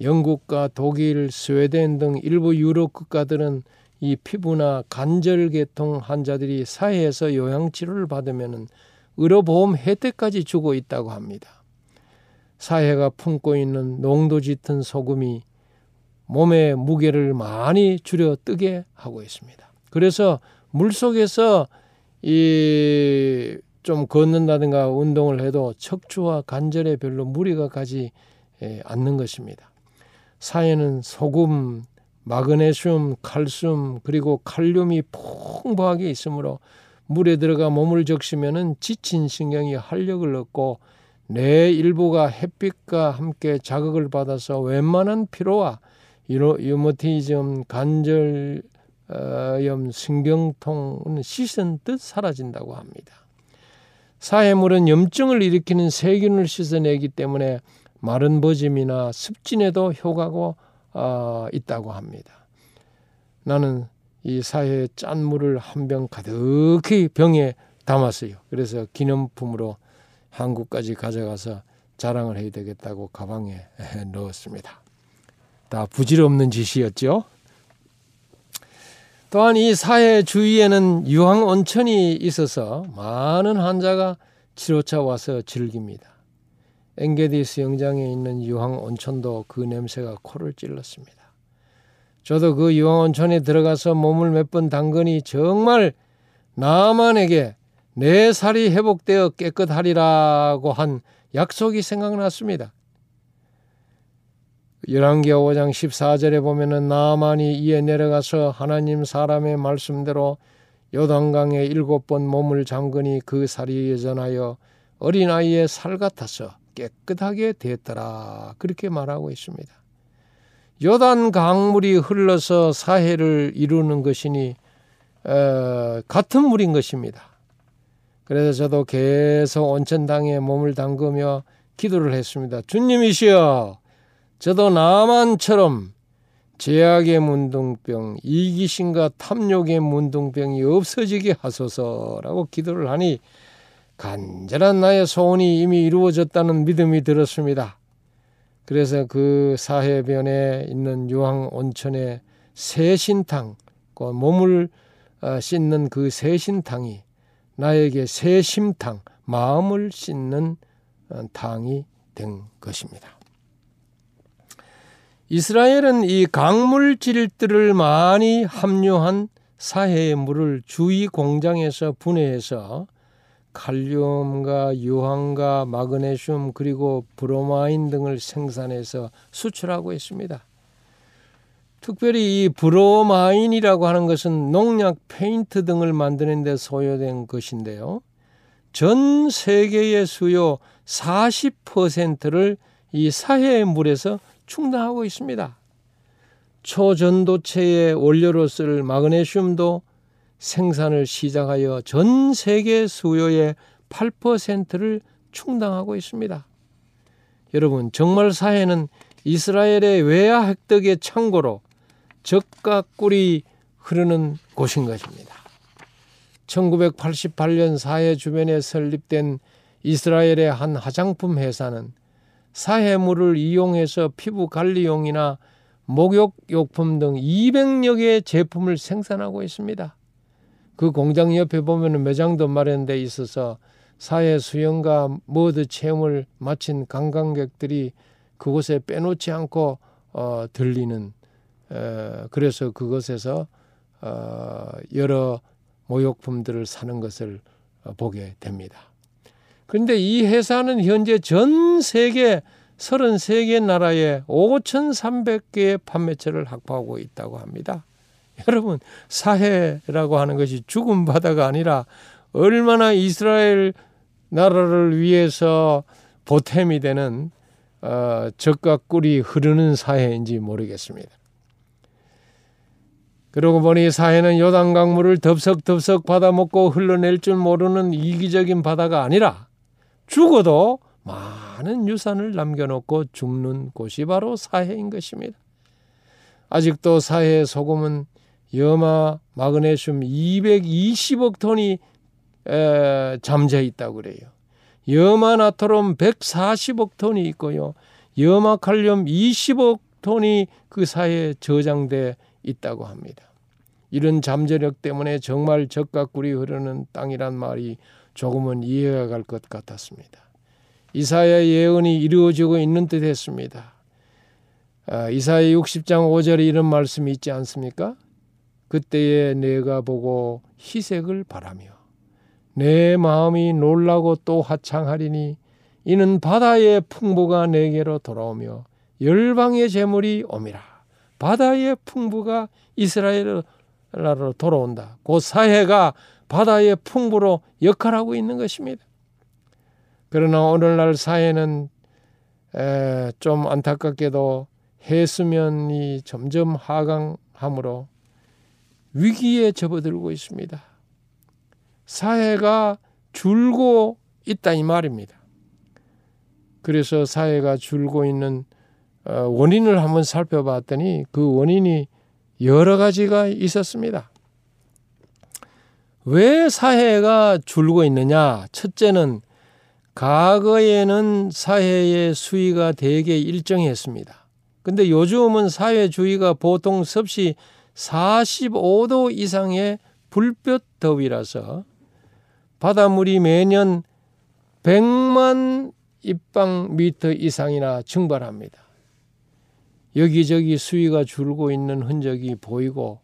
영국과 독일, 스웨덴 등 일부 유럽 국가들은 이 피부나 관절계통 환자들이 사회에서 요양치료를 받으면 의료보험 혜택까지 주고 있다고 합니다. 사회가 품고 있는 농도 짙은 소금이 몸의 무게를 많이 줄여 뜨게 하고 있습니다. 그래서 물 속에서 이 좀 걷는다든가 운동을 해도 척추와 관절에 별로 무리가 가지 않는 것입니다. 사회는 소금, 마그네슘, 칼슘 그리고 칼륨이 풍부하게 있으므로 물에 들어가 몸을 적시면은 지친 신경이 활력을 얻고 뇌 일부가 햇빛과 함께 자극을 받아서 웬만한 피로와 유머티즘, 관절염, 신경통은 씻은 듯 사라진다고 합니다. 사해물은 염증을 일으키는 세균을 씻어내기 때문에 마른 버짐이나 습진에도 효과가 어, 있다고 합니다. 나는 이 사해의 짠 물을 한 병 가득히 병에 담았어요. 그래서 기념품으로 한국까지 가져가서 자랑을 해야 되겠다고 가방에 넣었습니다. 다 부질없는 짓이었죠. 또한 이 사해 주위에는 유황 온천이 있어서 많은 환자가 치료차 와서 즐깁니다. 엥게디 수영장에 있는 유황 온천도 그 냄새가 코를 찔렀습니다. 저도 그 유황 온천에 들어가서 몸을 몇 번 담그니 정말 나만에게 내 살이 회복되어 깨끗하리라고 한 약속이 생각났습니다. 열왕기하 5장 14절에 보면은 나만이 이에 내려가서 하나님 사람의 말씀대로 요단강에 일곱 번 몸을 잠그니 그 살이 여전하여 어린아이의 살 같아서 깨끗하게 됐더라. 그렇게 말하고 있습니다. 요단 강물이 흘러서 사해를 이루는 것이니 어, 같은 물인 것입니다. 그래서 저도 계속 온천당에 몸을 담그며 기도를 했습니다. 주님이시여, 저도 나만처럼 제약의 문둥병, 이기심과 탐욕의 문둥병이 없어지게 하소서라고 기도를 하니 간절한 나의 소원이 이미 이루어졌다는 믿음이 들었습니다. 그래서 그 사해변에 있는 유황 온천의 새신탕, 그 몸을 어, 씻는 그 새신탕이 나에게 새심탕, 마음을 씻는 어, 탕이 된 것입니다. 이스라엘은 이 강물 질들을 많이 함유한 사해의 물을 주위 공장에서 분해해서 칼륨과 유황과 마그네슘 그리고 브로마인 등을 생산해서 수출하고 있습니다. 특별히 이 브로마인이라고 하는 것은 농약, 페인트 등을 만드는 데 소요된 것인데요. 전 세계의 수요 40%를 이 사해의 물에서 충당하고 있습니다. 초전도체의 원료로 쓸 마그네슘도 생산을 시작하여 전 세계 수요의 8%를 충당하고 있습니다. 여러분, 정말 사회는 이스라엘의 외야 획득의 창고로 적과 꿀이 흐르는 곳인 것입니다. 1988년 사해 주변에 설립된 이스라엘의 한 화장품 회사는 사해물을 이용해서 피부 관리용이나 목욕 용품 등 200여 개의 제품을 생산하고 있습니다. 그 공장 옆에 보면 매장도 마련돼 있어서 사회 수영과 머드 체험을 마친 관광객들이 그곳에 빼놓지 않고 어, 들리는 어, 그래서 그곳에서 어, 여러 모욕품들을 사는 것을 어, 보게 됩니다. 그런데 이 회사는 현재 전 세계 33개 나라에 5,300개의 판매처를 확보하고 있다고 합니다. 여러분 사해라고 하는 것이 죽은 바다가 아니라 얼마나 이스라엘 나라를 위해서 보탬이 되는 어, 적과 꿀이 흐르는 사해인지 모르겠습니다. 그러고 보니 사해는 요단 강물을 덥석덥석 받아먹고 흘러낼 줄 모르는 이기적인 바다가 아니라 죽어도 많은 유산을 남겨놓고 죽는 곳이 바로 사해인 것입니다. 아직도 사해 소금은 염화, 마그네슘 220억 톤이 에, 잠재 있다고 그래요. 염화 나트륨 140억 톤이 있고요. 염화 칼륨 20억 톤이 그 사이에 저장돼 있다고 합니다. 이런 잠재력 때문에 정말 적각꿀이 흐르는 땅이란 말이 조금은 이해가 갈 것 같았습니다. 이사야 예언이 이루어지고 있는 듯 했습니다. 아, 이사야 60장 5절에 이런 말씀이 있지 않습니까? 그때에 내가 보고 희색을 바라며 내 마음이 놀라고 또 하창하리니 이는 바다의 풍부가 내게로 돌아오며 열방의 재물이 오미라. 바다의 풍부가 이스라엘로 돌아온다. 그 사해가 바다의 풍부로 역할하고 있는 것입니다. 그러나 오늘날 사해는 좀 안타깝게도 해수면이 점점 하강함으로 위기에 접어들고 있습니다. 사회가 줄고 있다 이 말입니다. 그래서 사회가 줄고 있는 어, 원인을 한번 살펴봤더니 그 원인이 여러 가지가 있었습니다. 왜 사회가 줄고 있느냐? 첫째는 과거에는 사회의 수위가 대개 일정했습니다. 근데 요즘은 사회주의가 보통 섭씨 45도 이상의 불볕 더위라서 바닷물이 매년 100만 입방 미터 이상이나 증발합니다. 여기저기 수위가 줄고 있는 흔적이 보이고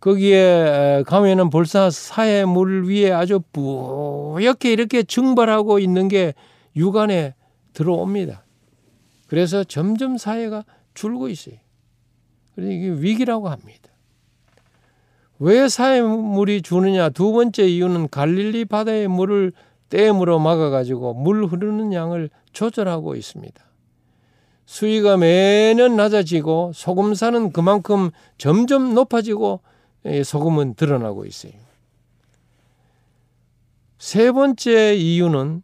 거기에 가면은 벌써 사해 물 위에 아주 뿌옇게 이렇게 증발하고 있는 게 육안에 들어옵니다. 그래서 점점 사회가 줄고 있어요. 그래서 이게 위기라고 합니다. 왜 사해 물이 주느냐? 두 번째 이유는 갈릴리 바다의 물을 댐으로 막아가지고 물 흐르는 양을 조절하고 있습니다. 수위가 매년 낮아지고 소금산은 그만큼 점점 높아지고 예, 소금은 드러나고 있어요. 세 번째 이유는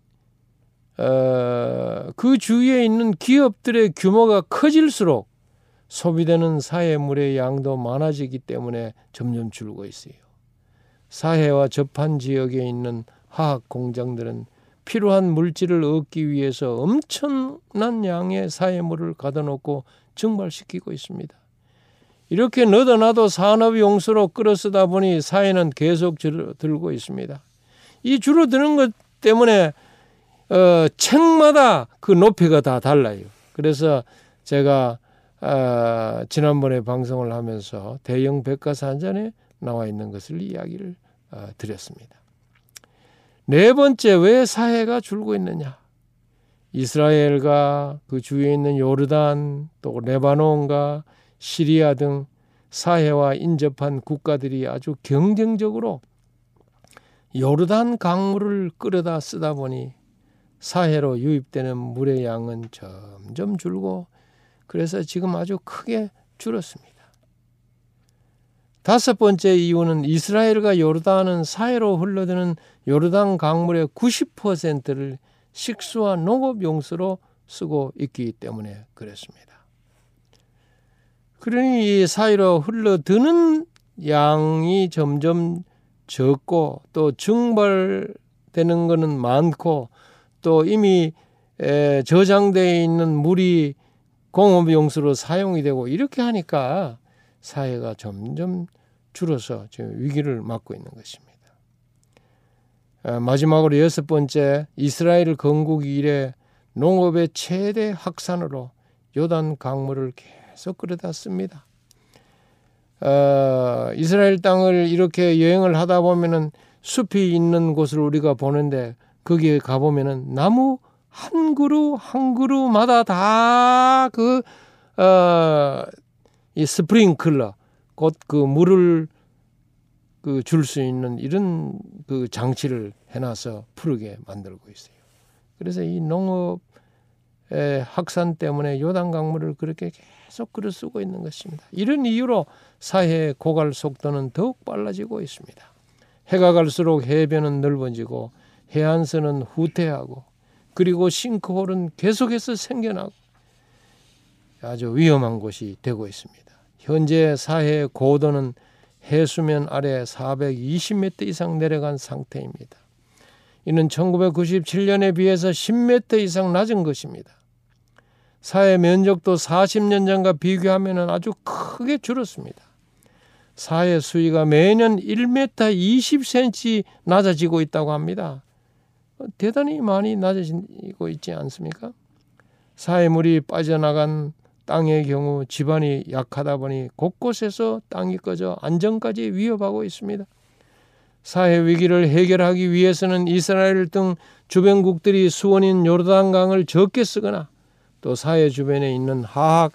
어, 그 주위에 있는 기업들의 규모가 커질수록 소비되는 사해물의 양도 많아지기 때문에 점점 줄고 있어요. 사해와 접한 지역에 있는 화학 공장들은 필요한 물질을 얻기 위해서 엄청난 양의 사해물을 가둬놓고 증발시키고 있습니다. 이렇게 너도나도 산업 용수로 끌어쓰다 보니 사해는 계속 줄어들고 있습니다. 이 줄어드는 것 때문에 어, 책마다 그 높이가 다 달라요. 그래서 제가 아, 지난번에 방송을 하면서 대형 백과사 한 잔에 나와 있는 것을 이야기를 아, 드렸습니다. 네 번째 왜 사해가 줄고 있느냐? 이스라엘과 그 주위에 있는 요르단 또 레바논과 시리아 등 사해와 인접한 국가들이 아주 경쟁적으로 요르단 강물을 끌어다 쓰다 보니 사해로 유입되는 물의 양은 점점 줄고 그래서 지금 아주 크게 줄었습니다. 다섯 번째 이유는 이스라엘과 요르단은 사해로 흘러드는 요르단 강물의 90%를 식수와 농업 용수로 쓰고 있기 때문에 그렇습니다. 그러니 이 사이로 흘러드는 양이 점점 적고 또 증발되는 것은 많고 또 이미 저장되어 있는 물이 공업용수로 사용이 되고 이렇게 하니까 사회가 점점 줄어서 지금 위기를 맞고 있는 것입니다. 아, 마지막으로 여섯 번째 이스라엘 건국 이래 농업의 최대 확산으로 요단 강물을 계속 끌어다 씁니다. 어, 이스라엘 땅을 이렇게 여행을 하다 보면은 숲이 있는 곳을 우리가 보는데 거기에 가 보면은 나무 한 그루 한 그루마다 다그 어, 이 스프링클러 곧 그 물을 그 줄 수 있는 이런 그 장치를 해놔서 푸르게 만들고 있어요. 그래서 이 농업의 확산 때문에 요단 강물을 그렇게 계속 끌어 쓰고 있는 것입니다. 이런 이유로 사해 고갈 속도는 더욱 빨라지고 있습니다. 해가 갈수록 해변은 넓어지고 해안선은 후퇴하고 그리고 싱크홀은 계속해서 생겨나고 아주 위험한 곳이 되고 있습니다. 현재 사해의 고도는 해수면 아래 420m 이상 내려간 상태입니다. 이는 1997년에 비해서 10m 이상 낮은 것입니다. 사해 면적도 40년 전과 비교하면 아주 크게 줄었습니다. 사해 수위가 매년 1m 20cm 낮아지고 있다고 합니다. 대단히 많이 낮아지고 있지 않습니까? 사해물이 빠져나간 땅의 경우 지반이 약하다 보니 곳곳에서 땅이 꺼져 안전까지 위협하고 있습니다. 사회 위기를 해결하기 위해서는 이스라엘 등 주변국들이 수원인 요르단강을 적게 쓰거나 또 사회 주변에 있는 하학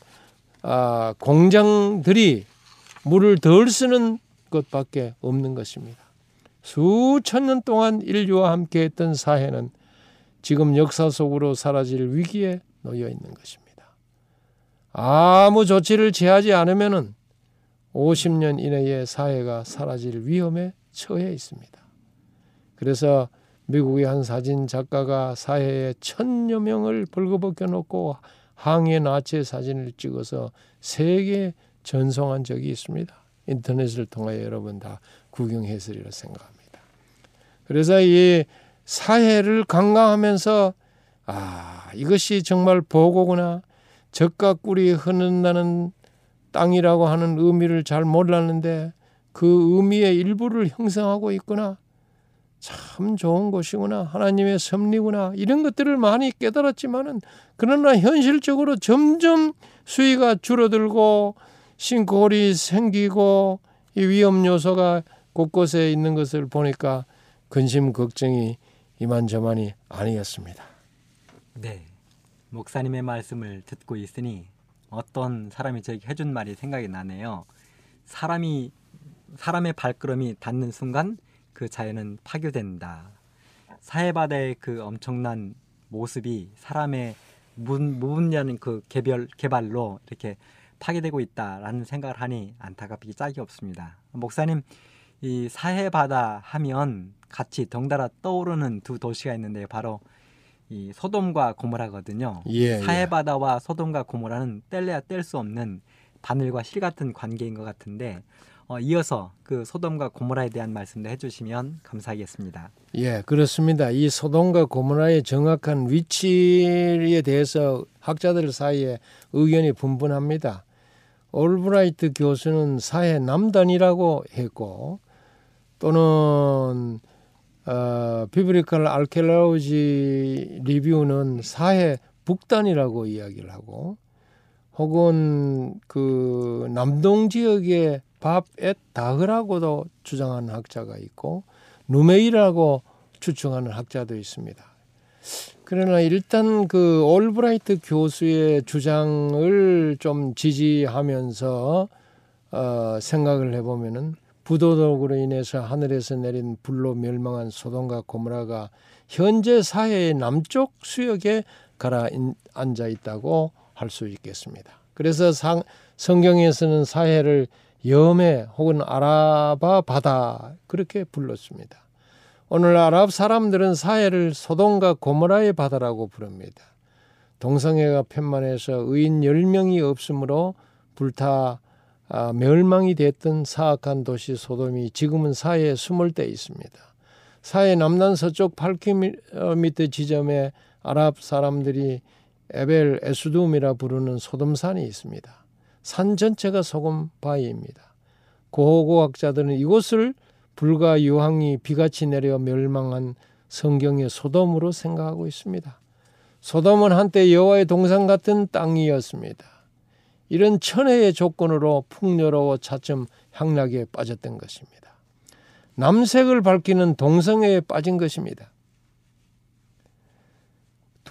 아, 공장들이 물을 덜 쓰는 것밖에 없는 것입니다. 수천 년 동안 인류와 함께했던 사회는 지금 역사 속으로 사라질 위기에 놓여 있는 것입니다. 아무 조치를 취하지 않으면 50년 이내에 사회가 사라질 위험에 처해 있습니다. 그래서 미국의 한 사진 작가가 사회에 천여 명을 벌거벗겨 놓고 항해 나체 사진을 찍어서 세계 전송한 적이 있습니다. 인터넷을 통하여 여러분 다 구경했으리라 생각합니다. 그래서 이 사회를 강강하면서 아 이것이 정말 보고구나 적과 꿀이 흐른다는 땅이라고 하는 의미를 잘 몰랐는데 그 의미의 일부를 형성하고 있구나. 참 좋은 곳이구나. 하나님의 섭리구나. 이런 것들을 많이 깨달았지만은 그러나 현실적으로 점점 수위가 줄어들고 싱크홀이 생기고 이 위험 요소가 곳곳에 있는 것을 보니까 근심 걱정이 이만저만이 아니었습니다. 네. 목사님의 말씀을 듣고 있으니 어떤 사람이 저에게 해준 말이 생각이 나네요. 사람이 사람의 발걸음이 닿는 순간 그 자연은 파괴된다. 사해바다의 그 엄청난 모습이 사람의 무분별한 그 개별 개발로 이렇게 파괴되고 있다라는 생각을 하니 안타깝기 짝이 없습니다. 목사님 이 사해바다 하면 같이 덩달아 떠오르는 두 도시가 있는데 바로 이 소돔과 고모라거든요. 예, 사해바다와 소돔과 고모라는 뗄래야 뗄 수 없는 바늘과 실 같은 관계인 것 같은데 어, 이어서 그 소돔과 고모라에 대한 말씀도 해주시면 감사하겠습니다. 예, 그렇습니다. 이 소돔과 고모라의 정확한 위치에 대해서 학자들 사이에 의견이 분분합니다. 올브라이트 교수는 사해 남단이라고 했고 또는 어, 비브리컬 알켈라우지 리뷰는 사해 북단이라고 이야기를 하고 혹은 그 남동 지역의 밥에 다흐라고도 주장하는 학자가 있고 누메이라고 추측하는 학자도 있습니다. 그러나 일단 그 올브라이트 교수의 주장을 좀 지지하면서 어, 생각을 해보면은 부도덕으로 인해서 하늘에서 내린 불로 멸망한 소돔과 고모라가 현재 사회의 남쪽 수역에 가라앉아 있다고 할 수 있겠습니다. 그래서 상, 성경에서는 사회를 염해 혹은 아라바 바다 그렇게 불렀습니다. 오늘 아랍 사람들은 사해를 소돔과 고모라의 바다라고 부릅니다. 동성애가 편만해서 의인 10명이 없으므로 불타 아, 멸망이 됐던 사악한 도시 소돔이 지금은 사해에 숨을 때 있습니다. 사해 남단 서쪽 8km 지점에 아랍 사람들이 에벨 에수둠이라 부르는 소돔산이 있습니다. 산 전체가 소금 바위입니다. 고고학자들은 이곳을 불과 유황이 비같이 내려 멸망한 성경의 소돔으로 생각하고 있습니다. 소돔은 한때 여호와의 동산 같은 땅이었습니다. 이런 천혜의 조건으로 풍요로워 차츰 향락에 빠졌던 것입니다. 남색을 밝히는 동성애에 빠진 것입니다.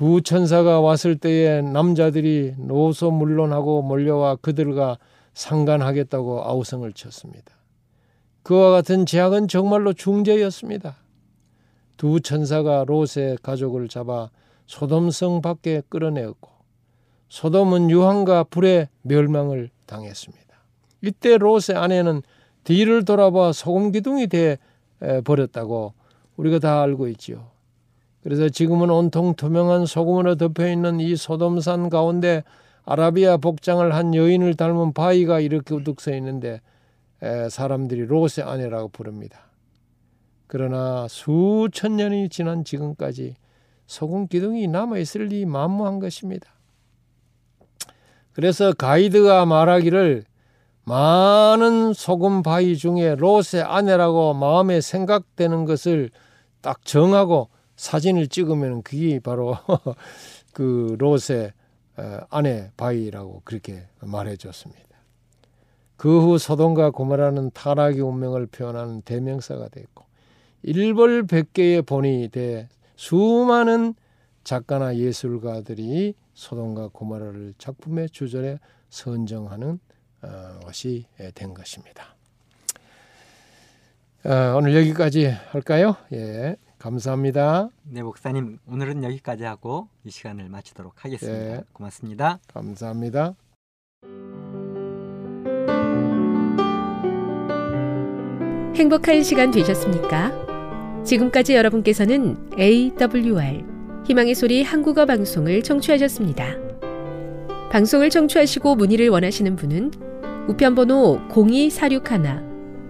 두 천사가 왔을 때에 남자들이 노소 물론하고 몰려와 그들과 상관하겠다고 아우성을 쳤습니다. 그와 같은 제약은 정말로 중재였습니다. 두 천사가 롯의 가족을 잡아 소돔성 밖에 끌어내었고 소돔은 유황과 불의 멸망을 당했습니다. 이때 롯의 아내는 뒤를 돌아봐 소금 기둥이 돼 버렸다고 우리가 다 알고 있지요. 그래서 지금은 온통 투명한 소금으로 덮여 있는 이 소돔산 가운데 아라비아 복장을 한 여인을 닮은 바위가 이렇게 우뚝 서 있는데 사람들이 롯의 아내라고 부릅니다. 그러나 수천 년이 지난 지금까지 소금 기둥이 남아 있을 리 만무한 것입니다. 그래서 가이드가 말하기를 많은 소금 바위 중에 롯의 아내라고 마음에 생각되는 것을 딱 정하고 사진을 찍으면 그게 바로 그 롯의 아내 바위라고 그렇게 말해 줬습니다. 그 후 소돔과 고모라는 타락의 운명을 표현하는 대명사가 됐고 일벌백계의 본이 돼 수많은 작가나 예술가들이 소돔과 고모라를 작품의 주절에 선정하는 어, 것이 된 것입니다. 어, 오늘 여기까지 할까요? 예, 감사합니다. 네, 목사님 오늘은 여기까지 하고 이 시간을 마치도록 하겠습니다. 예, 고맙습니다. 감사합니다. 행복한 시간 되셨습니까? 지금까지 여러분께서는 AWR 희망의 소리 한국어 방송을 청취하셨습니다. 방송을 청취하시고 문의를 원하시는 분은 우편번호 02461